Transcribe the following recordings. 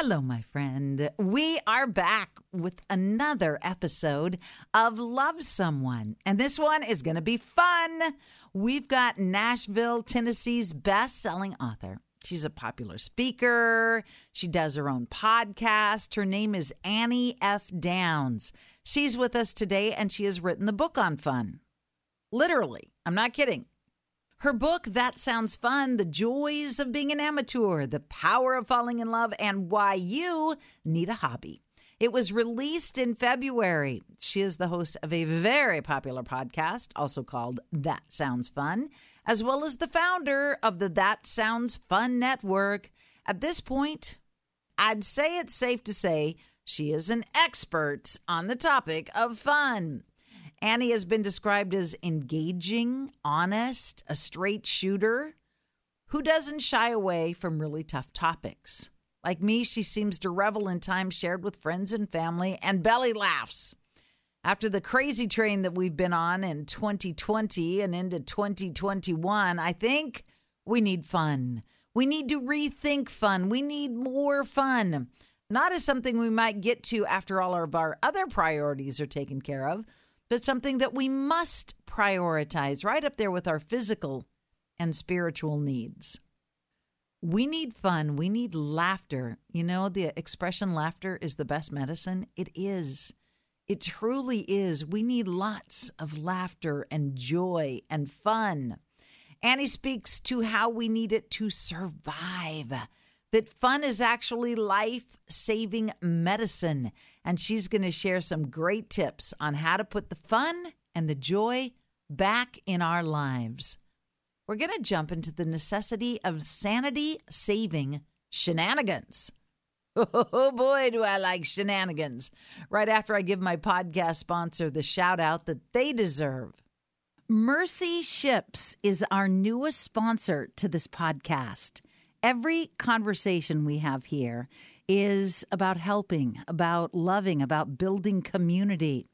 Hello, my friend. We are back with another episode of Love Someone. And this one is going to be fun. We've got Nashville, Tennessee's best selling author. She's a popular speaker. She does her own podcast. Her name is Annie F. Downs. She's with us today and she has written the book on fun. Literally, I'm not kidding. Her book, That Sounds Fun The Joys of Being an Amateur, The Power of Falling in Love, and Why You Need a Hobby. It was released in February. She is the host of a very popular podcast, also called That Sounds Fun, as well as the founder of the That Sounds Fun Network. At this point, I'd say it's safe to say she is an expert on the topic of fun. Annie has been described as engaging, honest, a straight shooter who doesn't shy away from really tough topics. Like me, she seems to revel in time shared with friends and family and belly laughs. After the crazy train that we've been on in 2020 and into 2021, I think we need fun. We need to rethink fun. We need more fun. Not as something we might get to after all of our other priorities are taken care of, but something that we must prioritize right up there with our physical and spiritual needs. We need fun. We need laughter. You know, the expression laughter is the best medicine. It is. It truly is. We need lots of laughter and joy and fun. Annie speaks to how we need it to survive that fun is actually life saving medicine. And she's going to share some great tips on how to put the fun and the joy back in our lives. We're going to jump into the necessity of sanity saving shenanigans. Oh boy, do I like shenanigans. Right after I give my podcast sponsor the shout out that they deserve. Mercy Ships is our newest sponsor to this podcast. Every conversation we have here is about helping, about loving, about building community.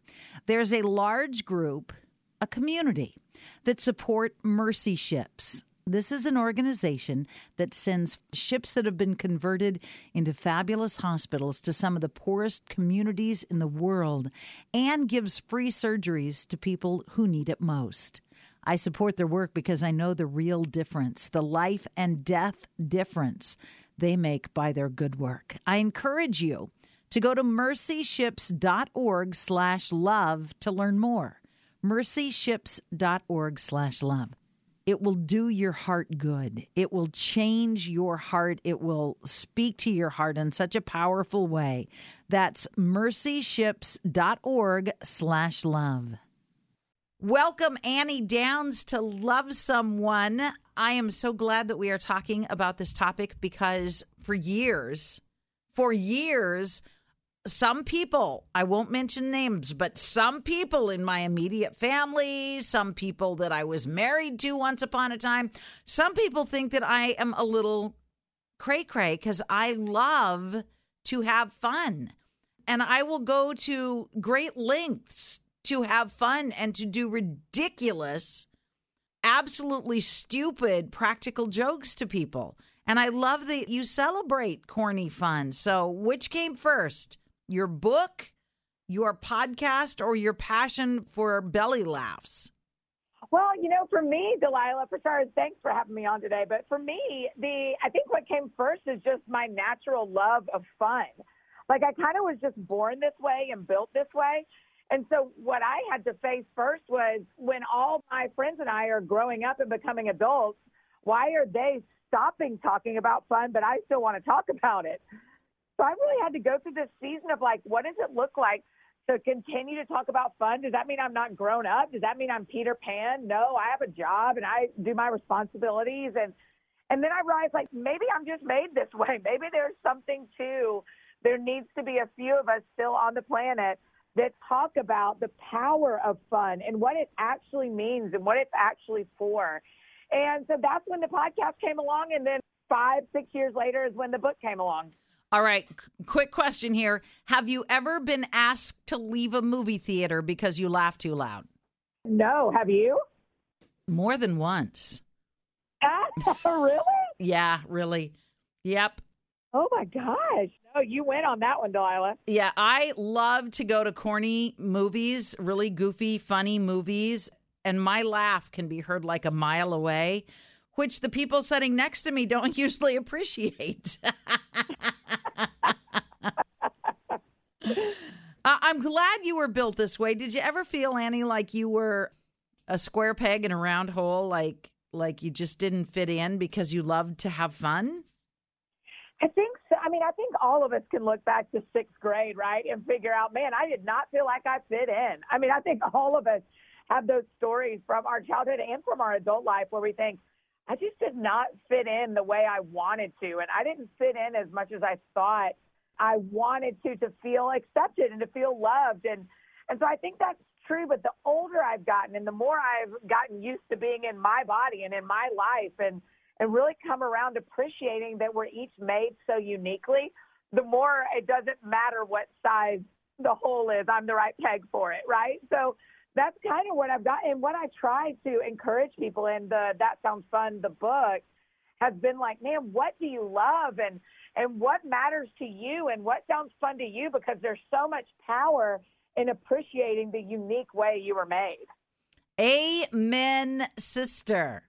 There's a large group, a community, that support Mercy Ships. This is an organization that sends ships that have been converted into fabulous hospitals to some of the poorest communities in the world and gives free surgeries to people who need it most. I support their work because I know the real difference, the life and death difference they make by their good work. I encourage you to go to mercyships.org slash love to learn more. mercyships.org slash love. It will do your heart good. It will change your heart. It will speak to your heart in such a powerful way. That's mercyships.org slash love. Welcome, Annie Downs, to Love Someone. I am so glad that we are talking about this topic because for years, for years, some people, I won't mention names, but some people in my immediate family, some people that I was married to once upon a time, some people think that I am a little cray cray because I love to have fun. And I will go to great lengths to have fun and to do ridiculous, absolutely stupid practical jokes to people. And I love that you celebrate corny fun. So, which came first? Your book, your podcast, or your passion for belly laughs? Well, you know, for me, Delilah, for starters, thanks for having me on today. But for me, the I think what came first is just my natural love of fun. Like I kind of was just born this way and built this way. And so what I had to face first was when all my friends and I are growing up and becoming adults, why are they stopping talking about fun, but I still want to talk about it? So I really had to go through this season of like, what does it look like to continue to talk about fun? Does that mean I'm not grown up? Does that mean I'm Peter Pan? No, I have a job and I do my responsibilities and and then I realized like maybe I'm just made this way. Maybe there's something to there needs to be a few of us still on the planet that talk about the power of fun and what it actually means and what it's actually for. And so that's when the podcast came along. And then five, six years later is when the book came along. All right, quick question here. Have you ever been asked to leave a movie theater because you laughed too loud? No. Have you? More than once. really? yeah, really. Yep. Oh my gosh. No, you went on that one, Delilah. Yeah, I love to go to corny movies, really goofy, funny movies, and my laugh can be heard like a mile away, which the people sitting next to me don't usually appreciate. Uh, I'm glad you were built this way. Did you ever feel, Annie, like you were a square peg in a round hole, like like you just didn't fit in because you loved to have fun? I think. I think all of us can look back to sixth grade, right, and figure out, man, I did not feel like I fit in. I mean, I think all of us have those stories from our childhood and from our adult life where we think, I just did not fit in the way I wanted to. And I didn't fit in as much as I thought I wanted to, to feel accepted and to feel loved. And, and so I think that's true. But the older I've gotten and the more I've gotten used to being in my body and in my life and, and really come around appreciating that we're each made so uniquely, the more it doesn't matter what size the hole is, I'm the right peg for it, right? So that's kind of what I've got. And what I try to encourage people in the That Sounds Fun, the book, has been like, man, what do you love? And and what matters to you and what sounds fun to you because there's so much power in appreciating the unique way you were made. Amen, sister.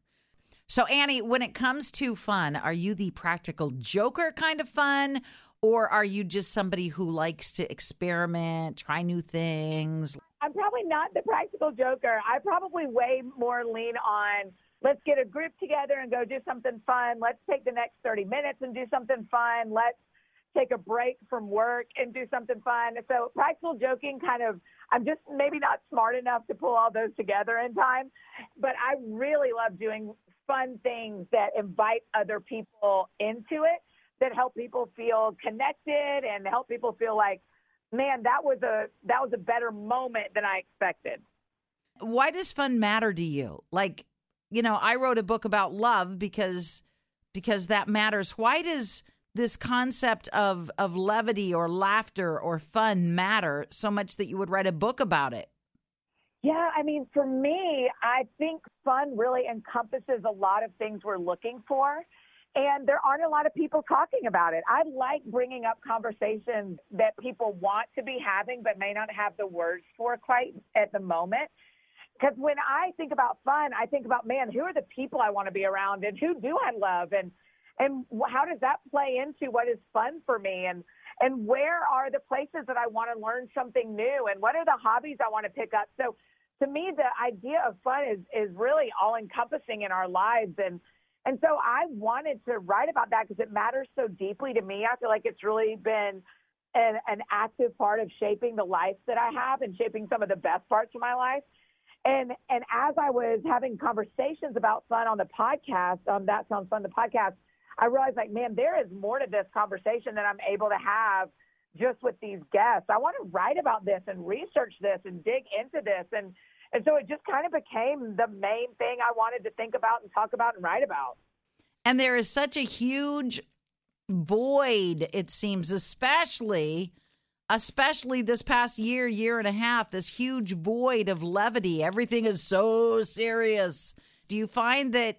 So, Annie, when it comes to fun, are you the practical joker kind of fun, or are you just somebody who likes to experiment, try new things? I'm probably not the practical joker. I probably way more lean on let's get a group together and go do something fun. Let's take the next 30 minutes and do something fun. Let's take a break from work and do something fun. So practical joking kind of I'm just maybe not smart enough to pull all those together in time, but I really love doing fun things that invite other people into it that help people feel connected and help people feel like man that was a that was a better moment than I expected. Why does fun matter to you? Like you know, I wrote a book about love because because that matters. Why does this concept of of levity or laughter or fun matter so much that you would write a book about it? Yeah, I mean, for me, I think fun really encompasses a lot of things we're looking for. And there aren't a lot of people talking about it. I like bringing up conversations that people want to be having, but may not have the words for quite at the moment. Because when I think about fun, I think about, man, who are the people I want to be around and who do I love? And, and how does that play into what is fun for me? And, and where are the places that I want to learn something new? And what are the hobbies I want to pick up? So to me, the idea of fun is, is really all encompassing in our lives. And, and so I wanted to write about that because it matters so deeply to me. I feel like it's really been an, an active part of shaping the life that I have and shaping some of the best parts of my life. And and as I was having conversations about fun on the podcast, um, that sounds fun, the podcast, I realized like, man, there is more to this conversation that I'm able to have just with these guests. I want to write about this and research this and dig into this. And and so it just kind of became the main thing I wanted to think about and talk about and write about. And there is such a huge void, it seems, especially especially this past year, year and a half, this huge void of levity. Everything is so serious. Do you find that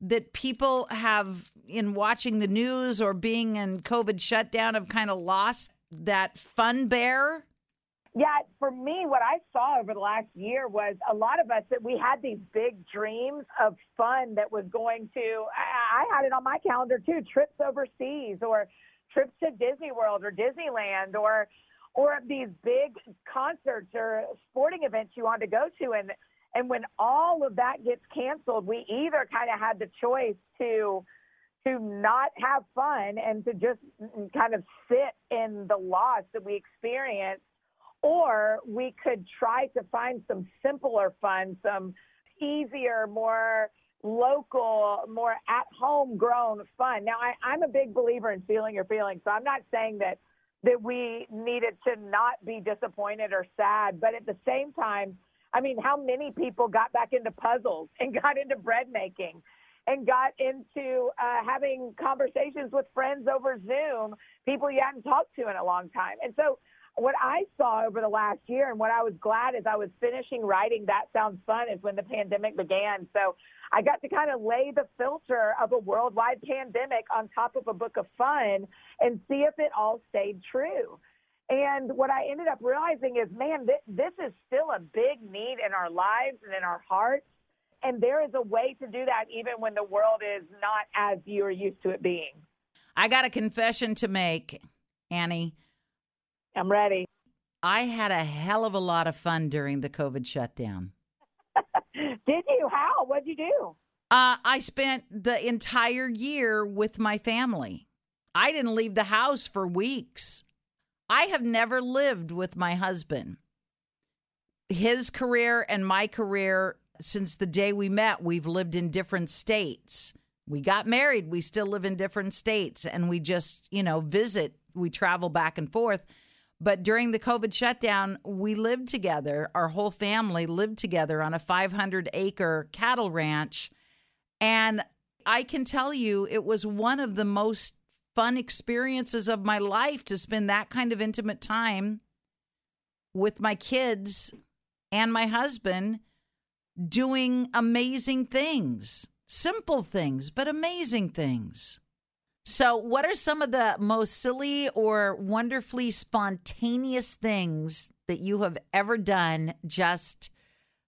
that people have in watching the news or being in COVID shutdown have kind of lost that fun bear? Yeah, for me, what I saw over the last year was a lot of us that we had these big dreams of fun that was going to, I, I had it on my calendar too, trips overseas or trips to Disney World or Disneyland or or these big concerts or sporting events you want to go to and and when all of that gets canceled we either kind of had the choice to to not have fun and to just kind of sit in the loss that we experienced or we could try to find some simpler fun some easier more local, more at home grown fun. Now, I, I'm a big believer in feeling your feelings, so I'm not saying that that we needed to not be disappointed or sad, but at the same time, I mean, how many people got back into puzzles and got into bread making and got into uh, having conversations with friends over Zoom, people you hadn't talked to in a long time. And so what I saw over the last year and what I was glad as I was finishing writing That Sounds Fun is when the pandemic began. So I got to kind of lay the filter of a worldwide pandemic on top of a book of fun and see if it all stayed true. And what I ended up realizing is, man, th- this is still a big need in our lives and in our hearts. And there is a way to do that even when the world is not as you're used to it being. I got a confession to make, Annie. I'm ready. I had a hell of a lot of fun during the COVID shutdown. Did you? How? What'd you do? Uh, I spent the entire year with my family. I didn't leave the house for weeks. I have never lived with my husband. His career and my career, since the day we met, we've lived in different states. We got married, we still live in different states, and we just, you know, visit, we travel back and forth. But during the COVID shutdown, we lived together. Our whole family lived together on a 500 acre cattle ranch. And I can tell you, it was one of the most fun experiences of my life to spend that kind of intimate time with my kids and my husband doing amazing things, simple things, but amazing things. So, what are some of the most silly or wonderfully spontaneous things that you have ever done just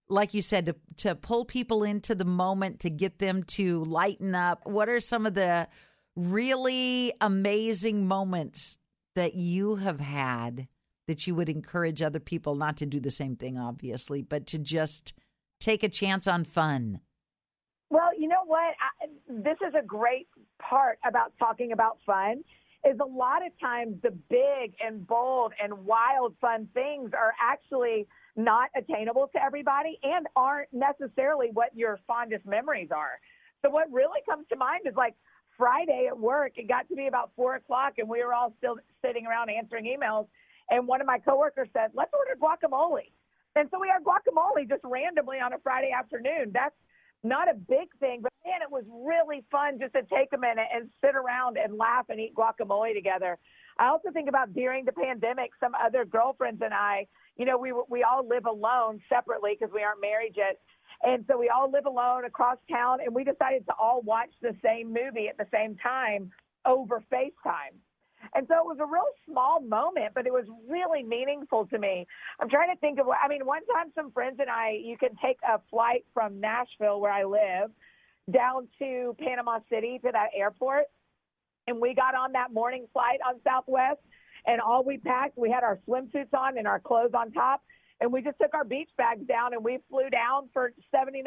like you said to to pull people into the moment to get them to lighten up? What are some of the really amazing moments that you have had that you would encourage other people not to do the same thing obviously, but to just take a chance on fun? Well, you know what? I, this is a great part about talking about fun is a lot of times the big and bold and wild fun things are actually not attainable to everybody and aren't necessarily what your fondest memories are. So what really comes to mind is like Friday at work, it got to be about four o'clock and we were all still sitting around answering emails. And one of my coworkers said, let's order guacamole. And so we had guacamole just randomly on a Friday afternoon. That's not a big thing, but man, it was really fun just to take a minute and sit around and laugh and eat guacamole together. I also think about during the pandemic, some other girlfriends and I, you know, we we all live alone separately because we aren't married yet, and so we all live alone across town, and we decided to all watch the same movie at the same time over FaceTime. And so it was a real small moment, but it was really meaningful to me. I'm trying to think of what, I mean, one time some friends and I, you can take a flight from Nashville, where I live, down to Panama City to that airport. And we got on that morning flight on Southwest, and all we packed, we had our swimsuits on and our clothes on top. And we just took our beach bags down and we flew down for $79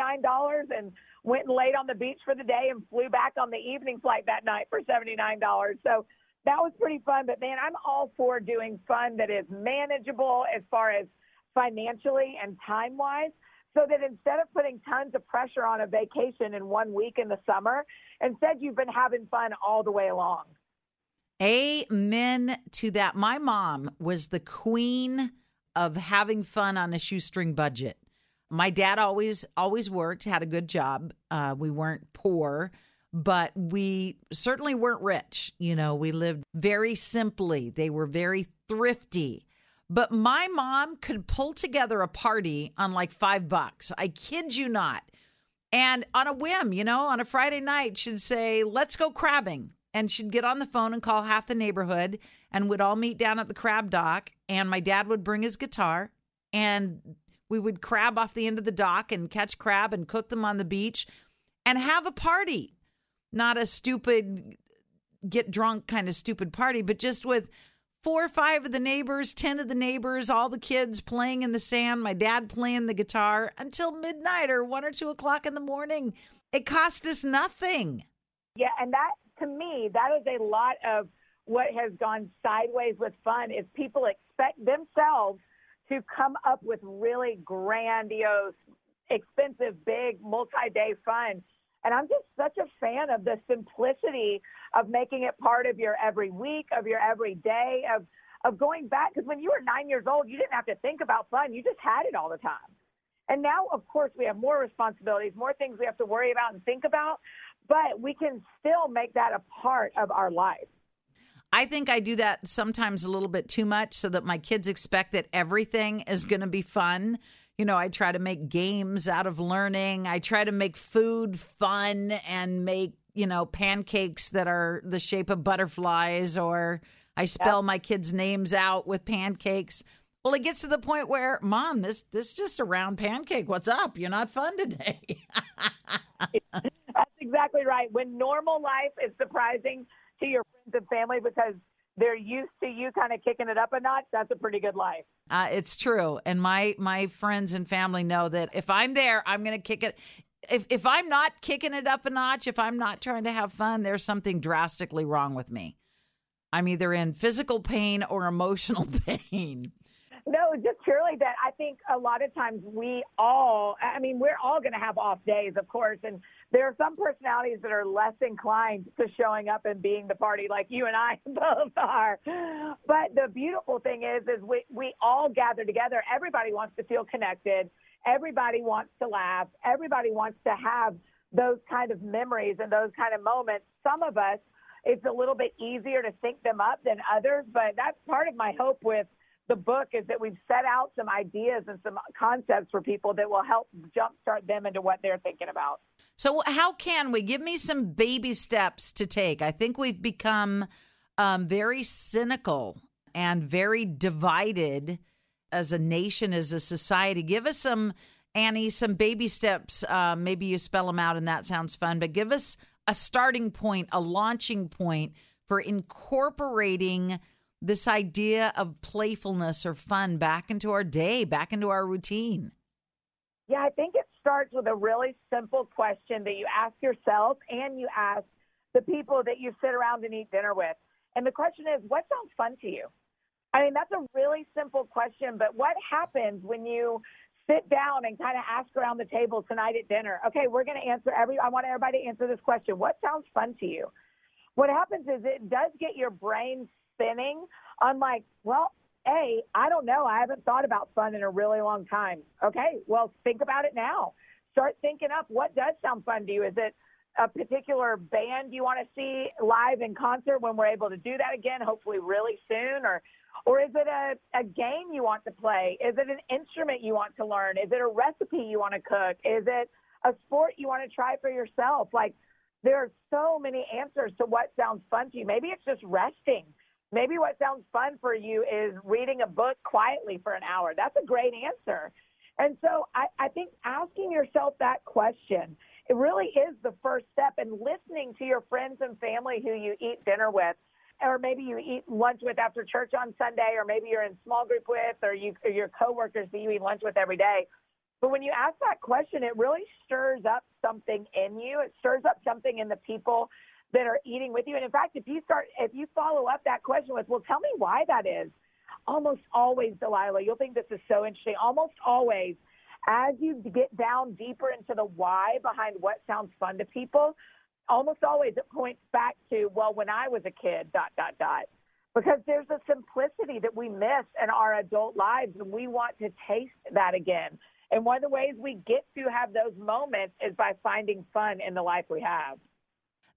and went and laid on the beach for the day and flew back on the evening flight that night for $79. So that was pretty fun. But man, I'm all for doing fun that is manageable as far as financially and time wise. So that instead of putting tons of pressure on a vacation in one week in the summer, instead you've been having fun all the way along. Amen to that. My mom was the queen of having fun on a shoestring budget. My dad always always worked, had a good job. Uh, we weren't poor, but we certainly weren't rich. You know, we lived very simply. They were very thrifty. But my mom could pull together a party on like five bucks. I kid you not. And on a whim, you know, on a Friday night, she'd say, let's go crabbing. And she'd get on the phone and call half the neighborhood and we'd all meet down at the crab dock. And my dad would bring his guitar and we would crab off the end of the dock and catch crab and cook them on the beach and have a party not a stupid get drunk kind of stupid party, but just with four or five of the neighbors, 10 of the neighbors, all the kids playing in the sand, my dad playing the guitar until midnight or one or two o'clock in the morning. It cost us nothing. Yeah, and that to me, that is a lot of what has gone sideways with fun is people expect themselves to come up with really grandiose, expensive, big, multi-day fun and I'm just such a fan of the simplicity of making it part of your every week, of your every day, of of going back. Because when you were nine years old, you didn't have to think about fun; you just had it all the time. And now, of course, we have more responsibilities, more things we have to worry about and think about, but we can still make that a part of our life. I think I do that sometimes a little bit too much so that my kids expect that everything is going to be fun. You know, I try to make games out of learning. I try to make food fun and make, you know, pancakes that are the shape of butterflies or I spell yep. my kids' names out with pancakes. Well, it gets to the point where, Mom, this this is just a round pancake. What's up? You're not fun today. That's exactly right. When normal life is surprising to your friends and family because they're used to you kind of kicking it up a notch, that's a pretty good life. Uh, it's true, and my my friends and family know that if I'm there, I'm going to kick it. If if I'm not kicking it up a notch, if I'm not trying to have fun, there's something drastically wrong with me. I'm either in physical pain or emotional pain. No, just purely that I think a lot of times we all, I mean, we're all going to have off days, of course. And there are some personalities that are less inclined to showing up and being the party like you and I both are. But the beautiful thing is, is we, we all gather together. Everybody wants to feel connected. Everybody wants to laugh. Everybody wants to have those kind of memories and those kind of moments. Some of us, it's a little bit easier to think them up than others, but that's part of my hope with the book is that we've set out some ideas and some concepts for people that will help jumpstart them into what they're thinking about. So, how can we give me some baby steps to take? I think we've become um, very cynical and very divided as a nation, as a society. Give us some, Annie, some baby steps. Uh, maybe you spell them out and that sounds fun, but give us a starting point, a launching point for incorporating this idea of playfulness or fun back into our day, back into our routine? Yeah, I think it starts with a really simple question that you ask yourself and you ask the people that you sit around and eat dinner with. And the question is, what sounds fun to you? I mean, that's a really simple question, but what happens when you sit down and kind of ask around the table tonight at dinner? Okay, we're going to answer every, I want everybody to answer this question. What sounds fun to you? What happens is it does get your brain spinning. I'm like, well, A, I don't know. I haven't thought about fun in a really long time. Okay, well, think about it now. Start thinking up what does sound fun to you. Is it a particular band you want to see live in concert when we're able to do that again, hopefully really soon? Or or is it a, a game you want to play? Is it an instrument you want to learn? Is it a recipe you want to cook? Is it a sport you want to try for yourself? Like there are so many answers to what sounds fun to you. Maybe it's just resting. Maybe what sounds fun for you is reading a book quietly for an hour. That's a great answer. And so I, I think asking yourself that question, it really is the first step and listening to your friends and family who you eat dinner with, or maybe you eat lunch with after church on Sunday, or maybe you're in small group with, or you or your coworkers that you eat lunch with every day. But when you ask that question, it really stirs up something in you. It stirs up something in the people that are eating with you. And in fact, if you start, if you follow up that question with, well, tell me why that is, almost always, Delilah, you'll think this is so interesting. Almost always, as you get down deeper into the why behind what sounds fun to people, almost always it points back to, well, when I was a kid, dot, dot, dot. Because there's a simplicity that we miss in our adult lives, and we want to taste that again. And one of the ways we get to have those moments is by finding fun in the life we have.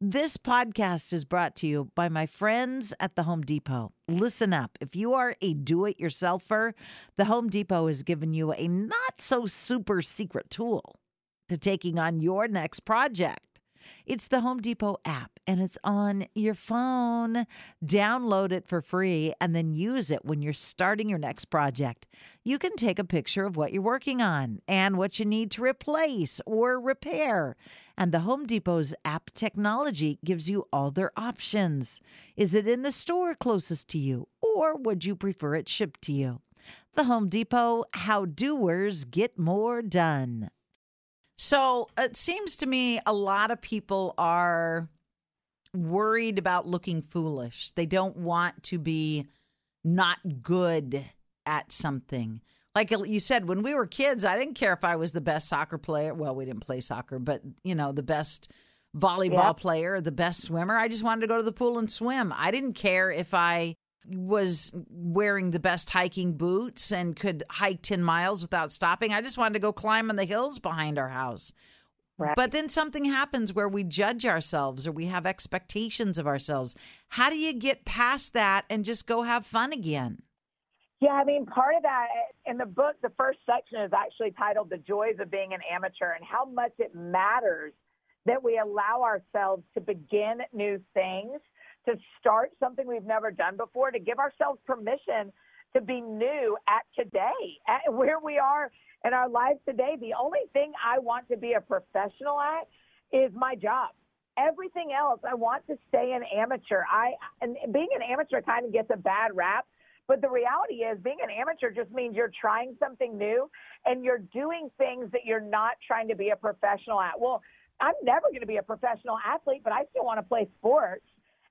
This podcast is brought to you by my friends at the Home Depot. Listen up. If you are a do it yourselfer, the Home Depot has given you a not so super secret tool to taking on your next project. It's the Home Depot app and it's on your phone. Download it for free and then use it when you're starting your next project. You can take a picture of what you're working on and what you need to replace or repair. And the Home Depot's app technology gives you all their options. Is it in the store closest to you or would you prefer it shipped to you? The Home Depot, how doers get more done. So it seems to me a lot of people are worried about looking foolish. They don't want to be not good at something. Like you said, when we were kids, I didn't care if I was the best soccer player. Well, we didn't play soccer, but you know, the best volleyball player, the best swimmer. I just wanted to go to the pool and swim. I didn't care if I was wearing the best hiking boots and could hike 10 miles without stopping. I just wanted to go climb on the hills behind our house. Right. But then something happens where we judge ourselves or we have expectations of ourselves. How do you get past that and just go have fun again? Yeah, I mean, part of that in the book, the first section is actually titled The Joys of Being an Amateur and how much it matters that we allow ourselves to begin new things, to start something we've never done before, to give ourselves permission to be new at today, at where we are in our lives today. The only thing I want to be a professional at is my job. Everything else, I want to stay an amateur. I and being an amateur kind of gets a bad rap, but the reality is being an amateur just means you're trying something new and you're doing things that you're not trying to be a professional at. Well, I'm never going to be a professional athlete, but I still want to play sports.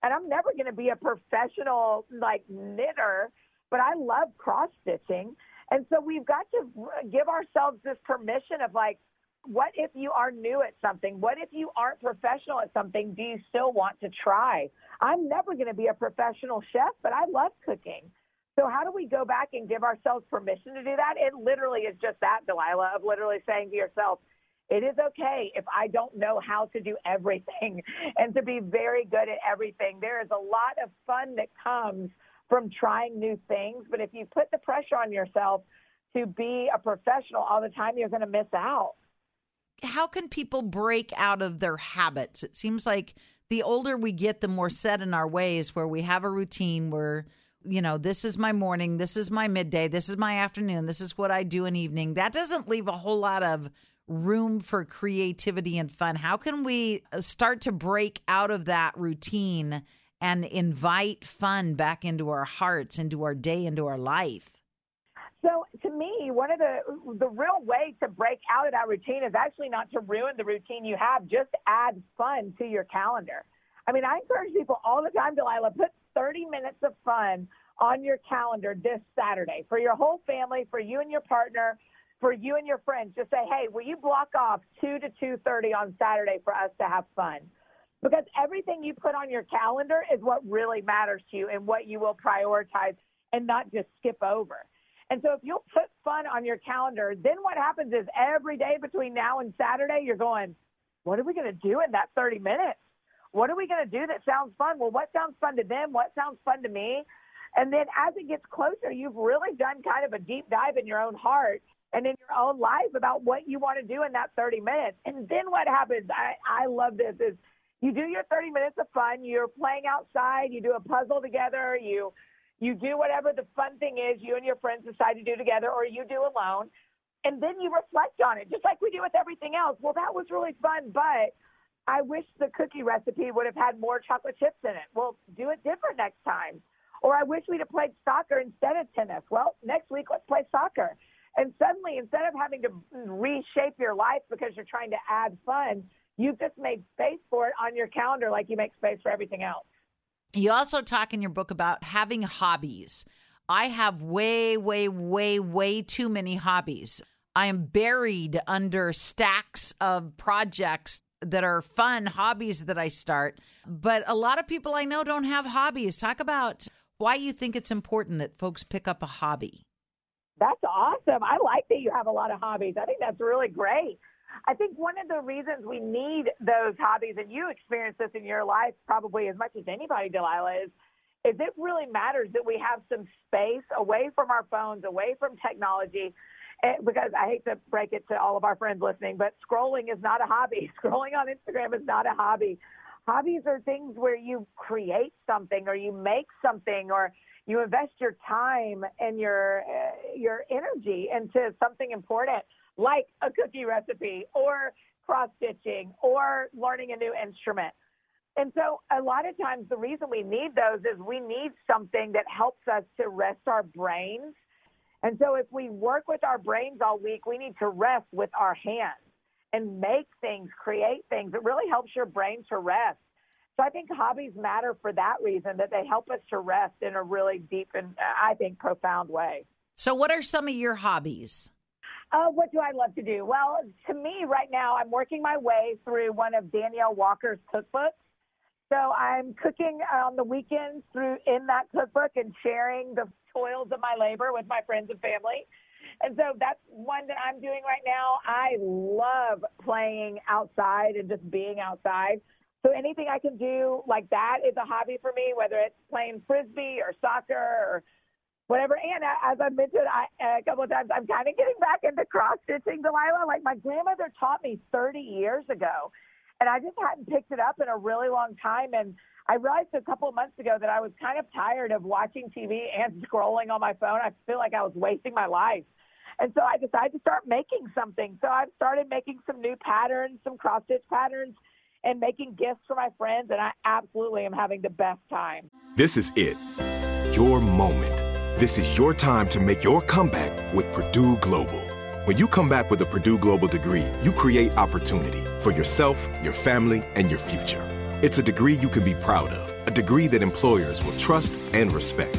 And I'm never going to be a professional like knitter, but I love cross stitching. And so we've got to give ourselves this permission of like, what if you are new at something? What if you aren't professional at something? Do you still want to try? I'm never going to be a professional chef, but I love cooking. So how do we go back and give ourselves permission to do that? It literally is just that, Delilah, of literally saying to yourself, it is okay if I don't know how to do everything and to be very good at everything. There is a lot of fun that comes from trying new things. But if you put the pressure on yourself to be a professional all the time, you're going to miss out. How can people break out of their habits? It seems like the older we get, the more set in our ways, where we have a routine where, you know, this is my morning, this is my midday, this is my afternoon, this is what I do in evening. That doesn't leave a whole lot of room for creativity and fun. How can we uh, start to break out of that routine and invite fun back into our hearts, into our day, into our life? So to me, one of the the real way to break out of that routine is actually not to ruin the routine you have, just add fun to your calendar. I mean, I encourage people all the time, Delilah, put 30 minutes of fun on your calendar this Saturday for your whole family, for you and your partner, for you and your friends. Just say, hey, will you block off 2 to 2.30 on Saturday for us to have fun? because everything you put on your calendar is what really matters to you and what you will prioritize and not just skip over. And so if you'll put fun on your calendar, then what happens is every day between now and Saturday, you're going, what are we going to do in that 30 minutes? What are we going to do that sounds fun? Well, what sounds fun to them? What sounds fun to me? And then as it gets closer, you've really done kind of a deep dive in your own heart and in your own life about what you want to do in that 30 minutes. And then what happens, I, I love this, is you do your 30 minutes of fun. You're playing outside. You do a puzzle together. You you do whatever the fun thing is you and your friends decide to do together, or you do alone, and then you reflect on it, just like we do with everything else. Well, that was really fun, but I wish the cookie recipe would have had more chocolate chips in it. Well, do it different next time. Or I wish we'd have played soccer instead of tennis. Well, next week let's play soccer. And suddenly, instead of having to reshape your life because you're trying to add fun, You've just made space for it on your calendar like you make space for everything else. You also talk in your book about having hobbies. I have way, way, way, way too many hobbies. I am buried under stacks of projects that are fun hobbies that I start. But a lot of people I know don't have hobbies. Talk about why you think it's important that folks pick up a hobby. That's awesome. I like that you have a lot of hobbies. I think that's really great. I think one of the reasons we need those hobbies, and you experience this in your life probably as much as anybody, Delilah, is is it really matters that we have some space away from our phones, away from technology, eh, because I hate to break it to all of our friends listening, but scrolling is not a hobby. Scrolling on Instagram is not a hobby. Hobbies are things where you create something or you make something or you invest your time and your uh, your energy into something important like a cookie recipe or cross stitching or learning a new instrument. And so, a lot of times, the reason we need those is we need something that helps us to rest our brains. And so, if we work with our brains all week, we need to rest with our hands and make things, create things. It really helps your brain to rest. So, I think hobbies matter for that reason, that they help us to rest in a really deep and, I think, profound way. So, what are some of your hobbies? Uh, what do I love to do? Well, to me, right now, I'm working my way through one of Danielle Walker's cookbooks. So I'm cooking on the weekends through in that cookbook and sharing the toils of my labor with my friends and family. And so that's one that I'm doing right now. I love playing outside and just being outside. So anything I can do like that is a hobby for me, whether it's playing frisbee or soccer or whatever. And as I mentioned I, a couple of times, I'm kind of getting back into cross stitching, Delilah. Like my grandmother taught me 30 years ago, and I just hadn't picked it up in a really long time. And I realized a couple of months ago that I was kind of tired of watching TV and scrolling on my phone. I feel like I was wasting my life. And so I decided to start making something. So I've started making some new patterns, some cross stitch patterns, and making gifts for my friends. And I absolutely am having the best time. This is it, your moment. This is your time to make your comeback with Purdue Global. When you come back with a Purdue Global degree, you create opportunity for yourself, your family, and your future. It's a degree you can be proud of, a degree that employers will trust and respect.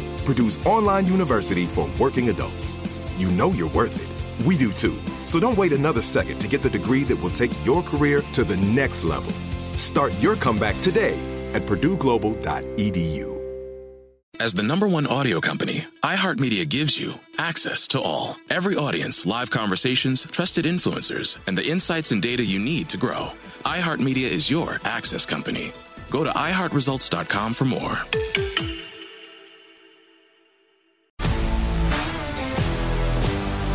Purdue's online university for working adults. You know you're worth it. We do too. So don't wait another second to get the degree that will take your career to the next level. Start your comeback today at purdueglobal.edu. As the number one audio company, iHeartMedia gives you access to all. Every audience, live conversations, trusted influencers, and the insights and data you need to grow. iHeartMedia is your access company. Go to iHeartResults.com for more.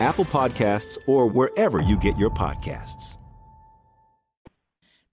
Apple Podcasts, or wherever you get your podcasts.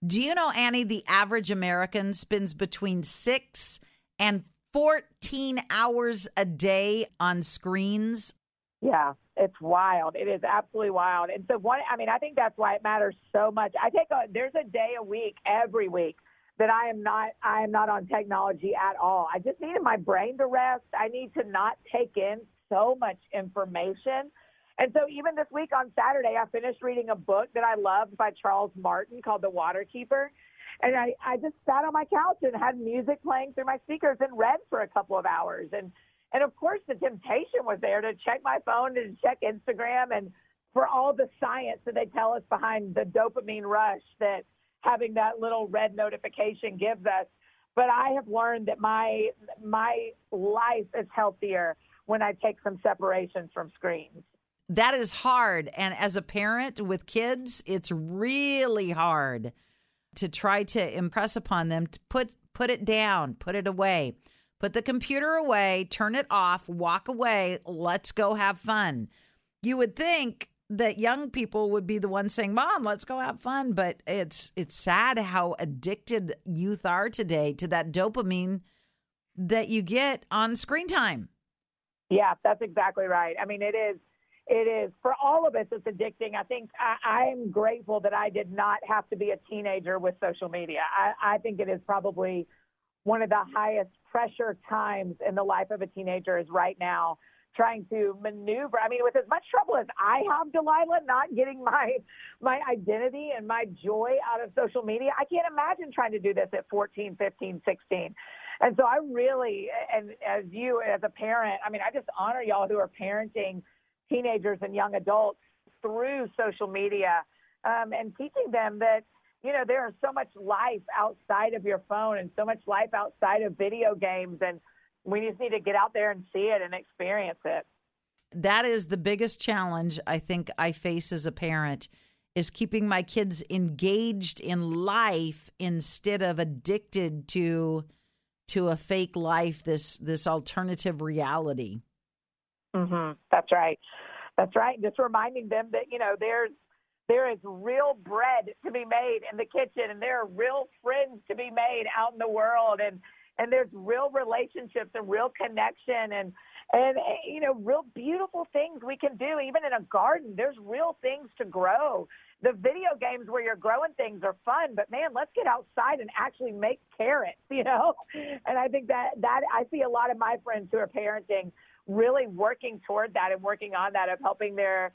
Do you know, Annie, the average American spends between six and 14 hours a day on screens. Yeah, it's wild. It is absolutely wild. And so one I mean, I think that's why it matters so much. I take a there's a day a week every week that I am not I am not on technology at all. I just needed my brain to rest. I need to not take in so much information. And so even this week on Saturday I finished reading a book that I loved by Charles Martin called The Water Keeper. And I, I just sat on my couch and had music playing through my speakers and read for a couple of hours. And and of course the temptation was there to check my phone and check Instagram and for all the science that they tell us behind the dopamine rush that having that little red notification gives us. But I have learned that my my life is healthier when I take some separation from screens. That is hard. And as a parent with kids, it's really hard to try to impress upon them to put put it down, put it away. Put the computer away, turn it off, walk away, let's go have fun. You would think that young people would be the ones saying, "Mom, let's go have fun," but it's it's sad how addicted youth are today to that dopamine that you get on screen time. Yeah, that's exactly right. I mean, it is it is. For all of us it's addicting. I think I, i'm grateful that i did not have to be a teenager with social media. I, I think it is probably one of the highest pressure times in the life of a teenager is right now trying to maneuver. I mean with as much trouble as i have delilah not getting my my identity and my joy out of social media i can't imagine trying to do this at 14 15 16 and so i really and as you as a parent i mean i just honor y'all who are parenting teenagers and young adults through social media um, and teaching them that you know there is so much life outside of your phone and so much life outside of video games and we just need to get out there and see it and experience it. That is the biggest challenge i think i face as a parent is keeping my kids engaged in life instead of addicted to to a fake life this this alternative reality Mm-hmm. That's right. That's right. Just reminding them that you know there's there is real bread to be made in the kitchen and there are real friends to be made out in the world and and there's real relationships and real connection and and you know real beautiful things we can do even in a garden there's real things to grow the video games where you're growing things are fun but man let's get outside and actually make carrots you know and i think that that i see a lot of my friends who are parenting really working toward that and working on that of helping their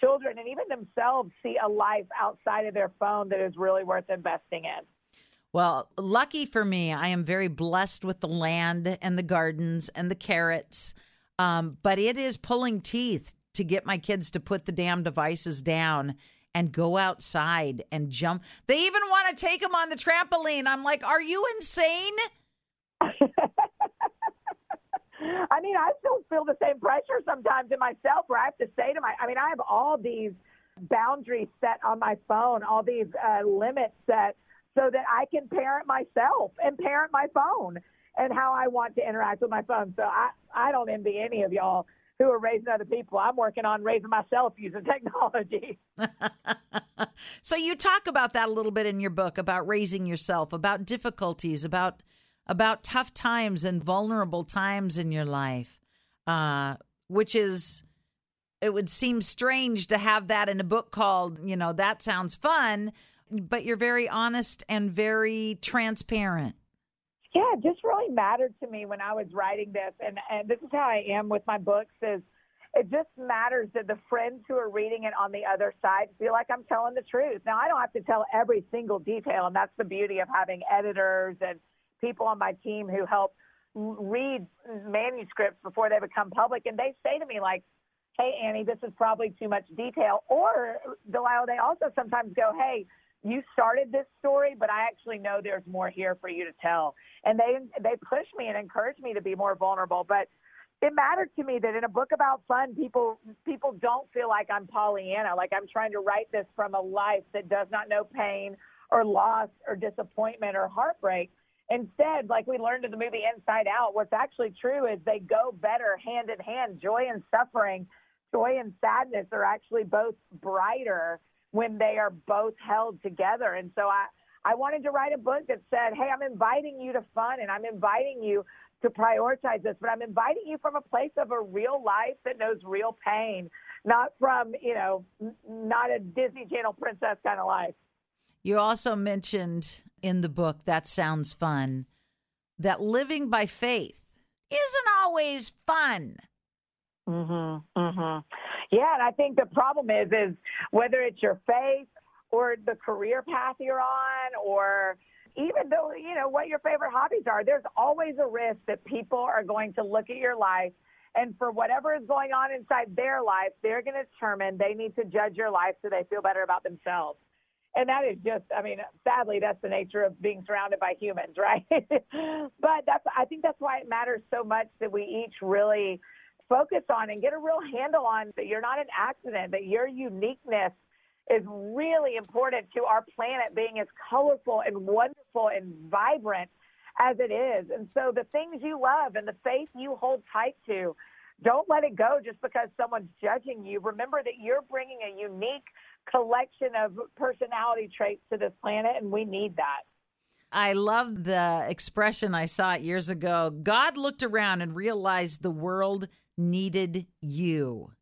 children and even themselves see a life outside of their phone that is really worth investing in well, lucky for me, I am very blessed with the land and the gardens and the carrots. Um, but it is pulling teeth to get my kids to put the damn devices down and go outside and jump. They even want to take them on the trampoline. I'm like, are you insane? I mean, I still feel the same pressure sometimes in myself where I have to say to my, I mean, I have all these boundaries set on my phone, all these uh, limits set so that I can parent myself and parent my phone and how I want to interact with my phone. So I, I don't envy any of y'all who are raising other people. I'm working on raising myself using technology. so you talk about that a little bit in your book about raising yourself, about difficulties, about about tough times and vulnerable times in your life, uh, which is it would seem strange to have that in a book called, you know, that sounds fun, but you're very honest and very transparent. Yeah, it just really mattered to me when I was writing this, and and this is how I am with my books. Is it just matters that the friends who are reading it on the other side feel like I'm telling the truth. Now I don't have to tell every single detail, and that's the beauty of having editors and people on my team who help read manuscripts before they become public, and they say to me like, "Hey Annie, this is probably too much detail," or Delilah, they also sometimes go, "Hey." you started this story, but I actually know there's more here for you to tell. And they they push me and encourage me to be more vulnerable. But it mattered to me that in a book about fun, people people don't feel like I'm Pollyanna, like I'm trying to write this from a life that does not know pain or loss or disappointment or heartbreak. Instead, like we learned in the movie Inside Out, what's actually true is they go better hand in hand. Joy and suffering, joy and sadness are actually both brighter when they are both held together. And so I, I wanted to write a book that said, hey, I'm inviting you to fun and I'm inviting you to prioritize this, but I'm inviting you from a place of a real life that knows real pain, not from, you know, not a Disney Channel princess kind of life. You also mentioned in the book, That Sounds Fun, that living by faith isn't always fun. Mhm. Mhm. Yeah, and I think the problem is is whether it's your faith or the career path you're on or even though you know what your favorite hobbies are, there's always a risk that people are going to look at your life and for whatever is going on inside their life, they're going to determine they need to judge your life so they feel better about themselves. And that is just, I mean, sadly, that's the nature of being surrounded by humans, right? but that's, I think that's why it matters so much that we each really focus on and get a real handle on that you're not an accident, that your uniqueness is really important to our planet being as colorful and wonderful and vibrant as it is. And so the things you love and the faith you hold tight to, don't let it go just because someone's judging you. Remember that you're bringing a unique collection of personality traits to this planet, and we need that. I love the expression I saw it years ago. God looked around and realized the world needed you.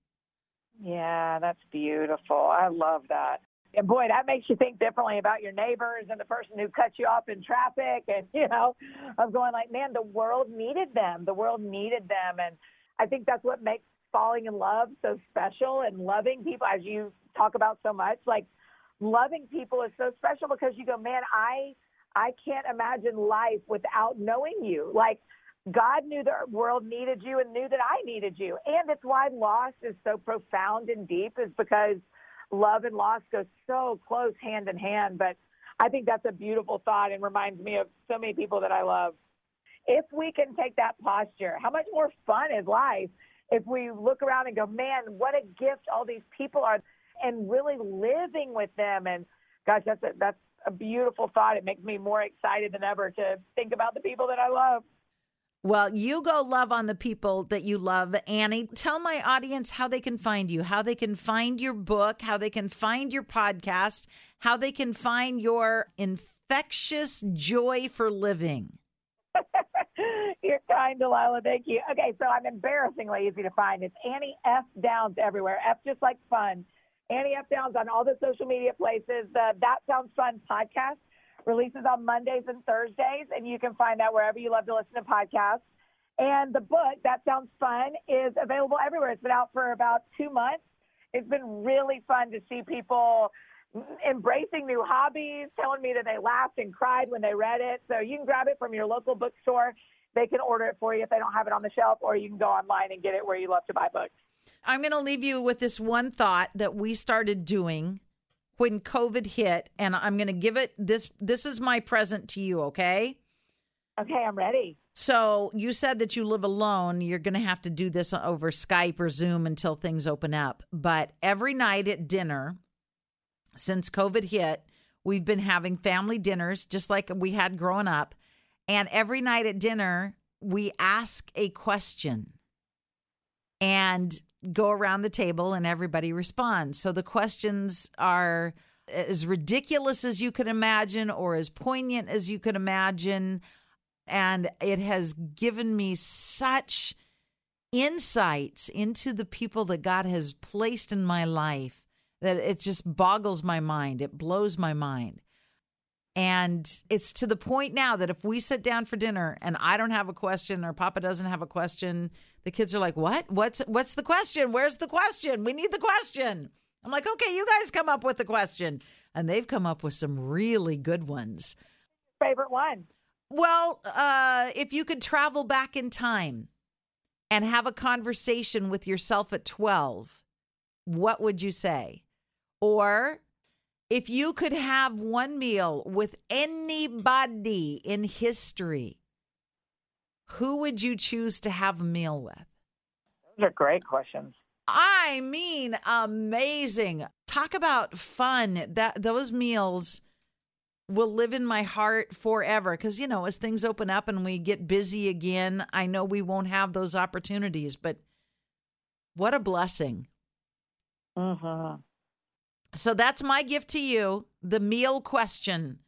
Yeah, that's beautiful. I love that. And boy, that makes you think differently about your neighbors and the person who cut you off in traffic. And, you know, I'm going like, man, the world needed them. The world needed them. And I think that's what makes falling in love so special and loving people, as you talk about so much. Like, loving people is so special because you go, man, I. I can't imagine life without knowing you. Like God knew the world needed you and knew that I needed you. And it's why loss is so profound and deep, is because love and loss go so close hand in hand. But I think that's a beautiful thought and reminds me of so many people that I love. If we can take that posture, how much more fun is life if we look around and go, man, what a gift all these people are, and really living with them. And gosh, that's a, that's a beautiful thought. It makes me more excited than ever to think about the people that I love. Well, you go love on the people that you love. Annie, tell my audience how they can find you, how they can find your book, how they can find your podcast, how they can find your infectious joy for living. You're kind, Delilah. Thank you. Okay, so I'm embarrassingly easy to find. It's Annie F. Downs everywhere. F just like fun. Annie F. Downs on all the social media places. The That Sounds Fun podcast releases on Mondays and Thursdays, and you can find that wherever you love to listen to podcasts. And the book, That Sounds Fun, is available everywhere. It's been out for about two months. It's been really fun to see people embracing new hobbies, telling me that they laughed and cried when they read it. So you can grab it from your local bookstore. They can order it for you if they don't have it on the shelf, or you can go online and get it where you love to buy books. I'm going to leave you with this one thought that we started doing when COVID hit, and I'm going to give it this. This is my present to you, okay? Okay, I'm ready. So you said that you live alone. You're going to have to do this over Skype or Zoom until things open up. But every night at dinner, since COVID hit, we've been having family dinners just like we had growing up. And every night at dinner, we ask a question and go around the table and everybody responds. So the questions are as ridiculous as you could imagine or as poignant as you could imagine. And it has given me such insights into the people that God has placed in my life that it just boggles my mind. It blows my mind. And it's to the point now that if we sit down for dinner and I don't have a question or Papa doesn't have a question, the kids are like, "What? What's what's the question? Where's the question? We need the question." I'm like, "Okay, you guys come up with the question." And they've come up with some really good ones. Favorite one? Well, uh, if you could travel back in time and have a conversation with yourself at 12, what would you say? Or if you could have one meal with anybody in history, who would you choose to have a meal with? Those are great questions. I mean, amazing. Talk about fun. That those meals will live in my heart forever because you know, as things open up and we get busy again, I know we won't have those opportunities, but what a blessing. Mm-hmm. So that's my gift to you, the meal question.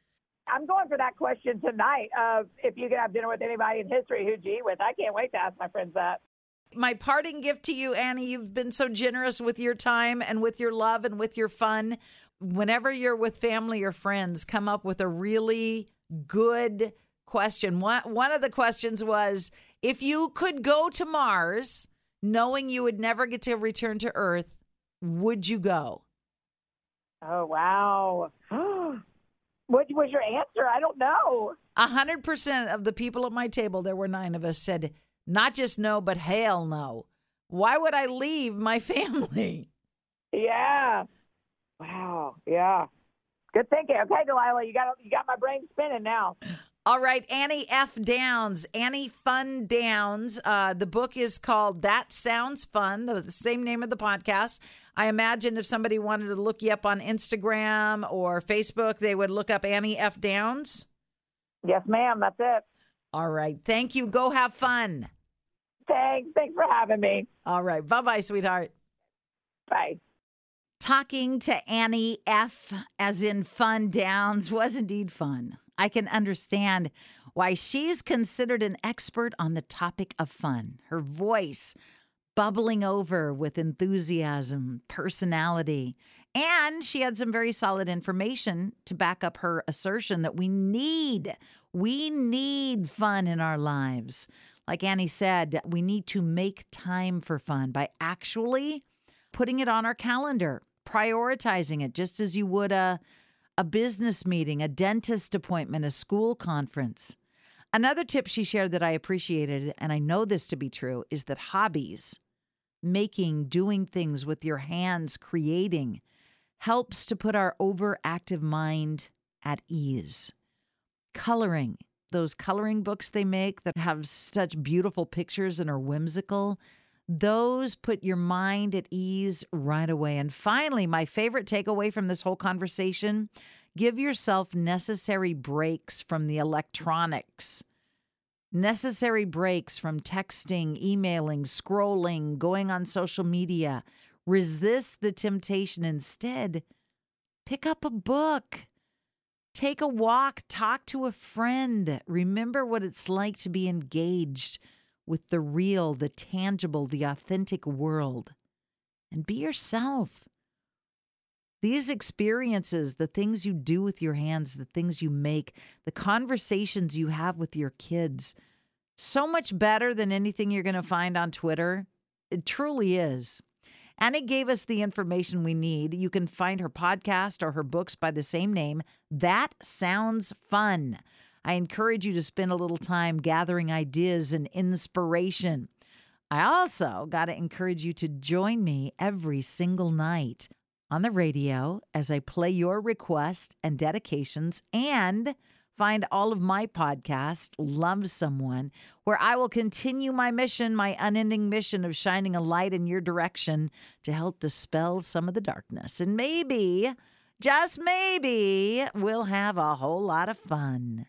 I'm going for that question tonight of if you could have dinner with anybody in history, who'd you eat with? I can't wait to ask my friends that. My parting gift to you, Annie, you've been so generous with your time and with your love and with your fun. Whenever you're with family or friends, come up with a really good question. One, one of the questions was if you could go to Mars knowing you would never get to return to Earth, would you go? Oh, wow. What was your answer? I don't know. A hundred percent of the people at my table, there were nine of us, said not just no, but hell no. Why would I leave my family? Yeah. Wow. Yeah. Good thinking. Okay, Delilah, you got you got my brain spinning now. All right, Annie F. Downs, Annie Fun Downs. Uh, the book is called That Sounds Fun, the, the same name of the podcast. I imagine if somebody wanted to look you up on Instagram or Facebook, they would look up Annie F. Downs. Yes, ma'am. That's it. All right. Thank you. Go have fun. Thanks. Thanks for having me. All right. Bye bye, sweetheart. Bye. Talking to Annie F., as in Fun Downs, was indeed fun. I can understand why she's considered an expert on the topic of fun. Her voice bubbling over with enthusiasm, personality, and she had some very solid information to back up her assertion that we need we need fun in our lives. Like Annie said, we need to make time for fun by actually putting it on our calendar, prioritizing it just as you would a a business meeting, a dentist appointment, a school conference. Another tip she shared that I appreciated, and I know this to be true, is that hobbies, making, doing things with your hands, creating, helps to put our overactive mind at ease. Coloring, those coloring books they make that have such beautiful pictures and are whimsical, those put your mind at ease right away. And finally, my favorite takeaway from this whole conversation give yourself necessary breaks from the electronics. Necessary breaks from texting, emailing, scrolling, going on social media. Resist the temptation. Instead, pick up a book, take a walk, talk to a friend. Remember what it's like to be engaged with the real, the tangible, the authentic world. And be yourself. These experiences, the things you do with your hands, the things you make, the conversations you have with your kids, so much better than anything you're going to find on Twitter. It truly is. Annie gave us the information we need. You can find her podcast or her books by the same name. That sounds fun. I encourage you to spend a little time gathering ideas and inspiration. I also got to encourage you to join me every single night on the radio as I play your requests and dedications and find all of my podcast, Love Someone, where I will continue my mission, my unending mission of shining a light in your direction to help dispel some of the darkness. And maybe, just maybe, we'll have a whole lot of fun.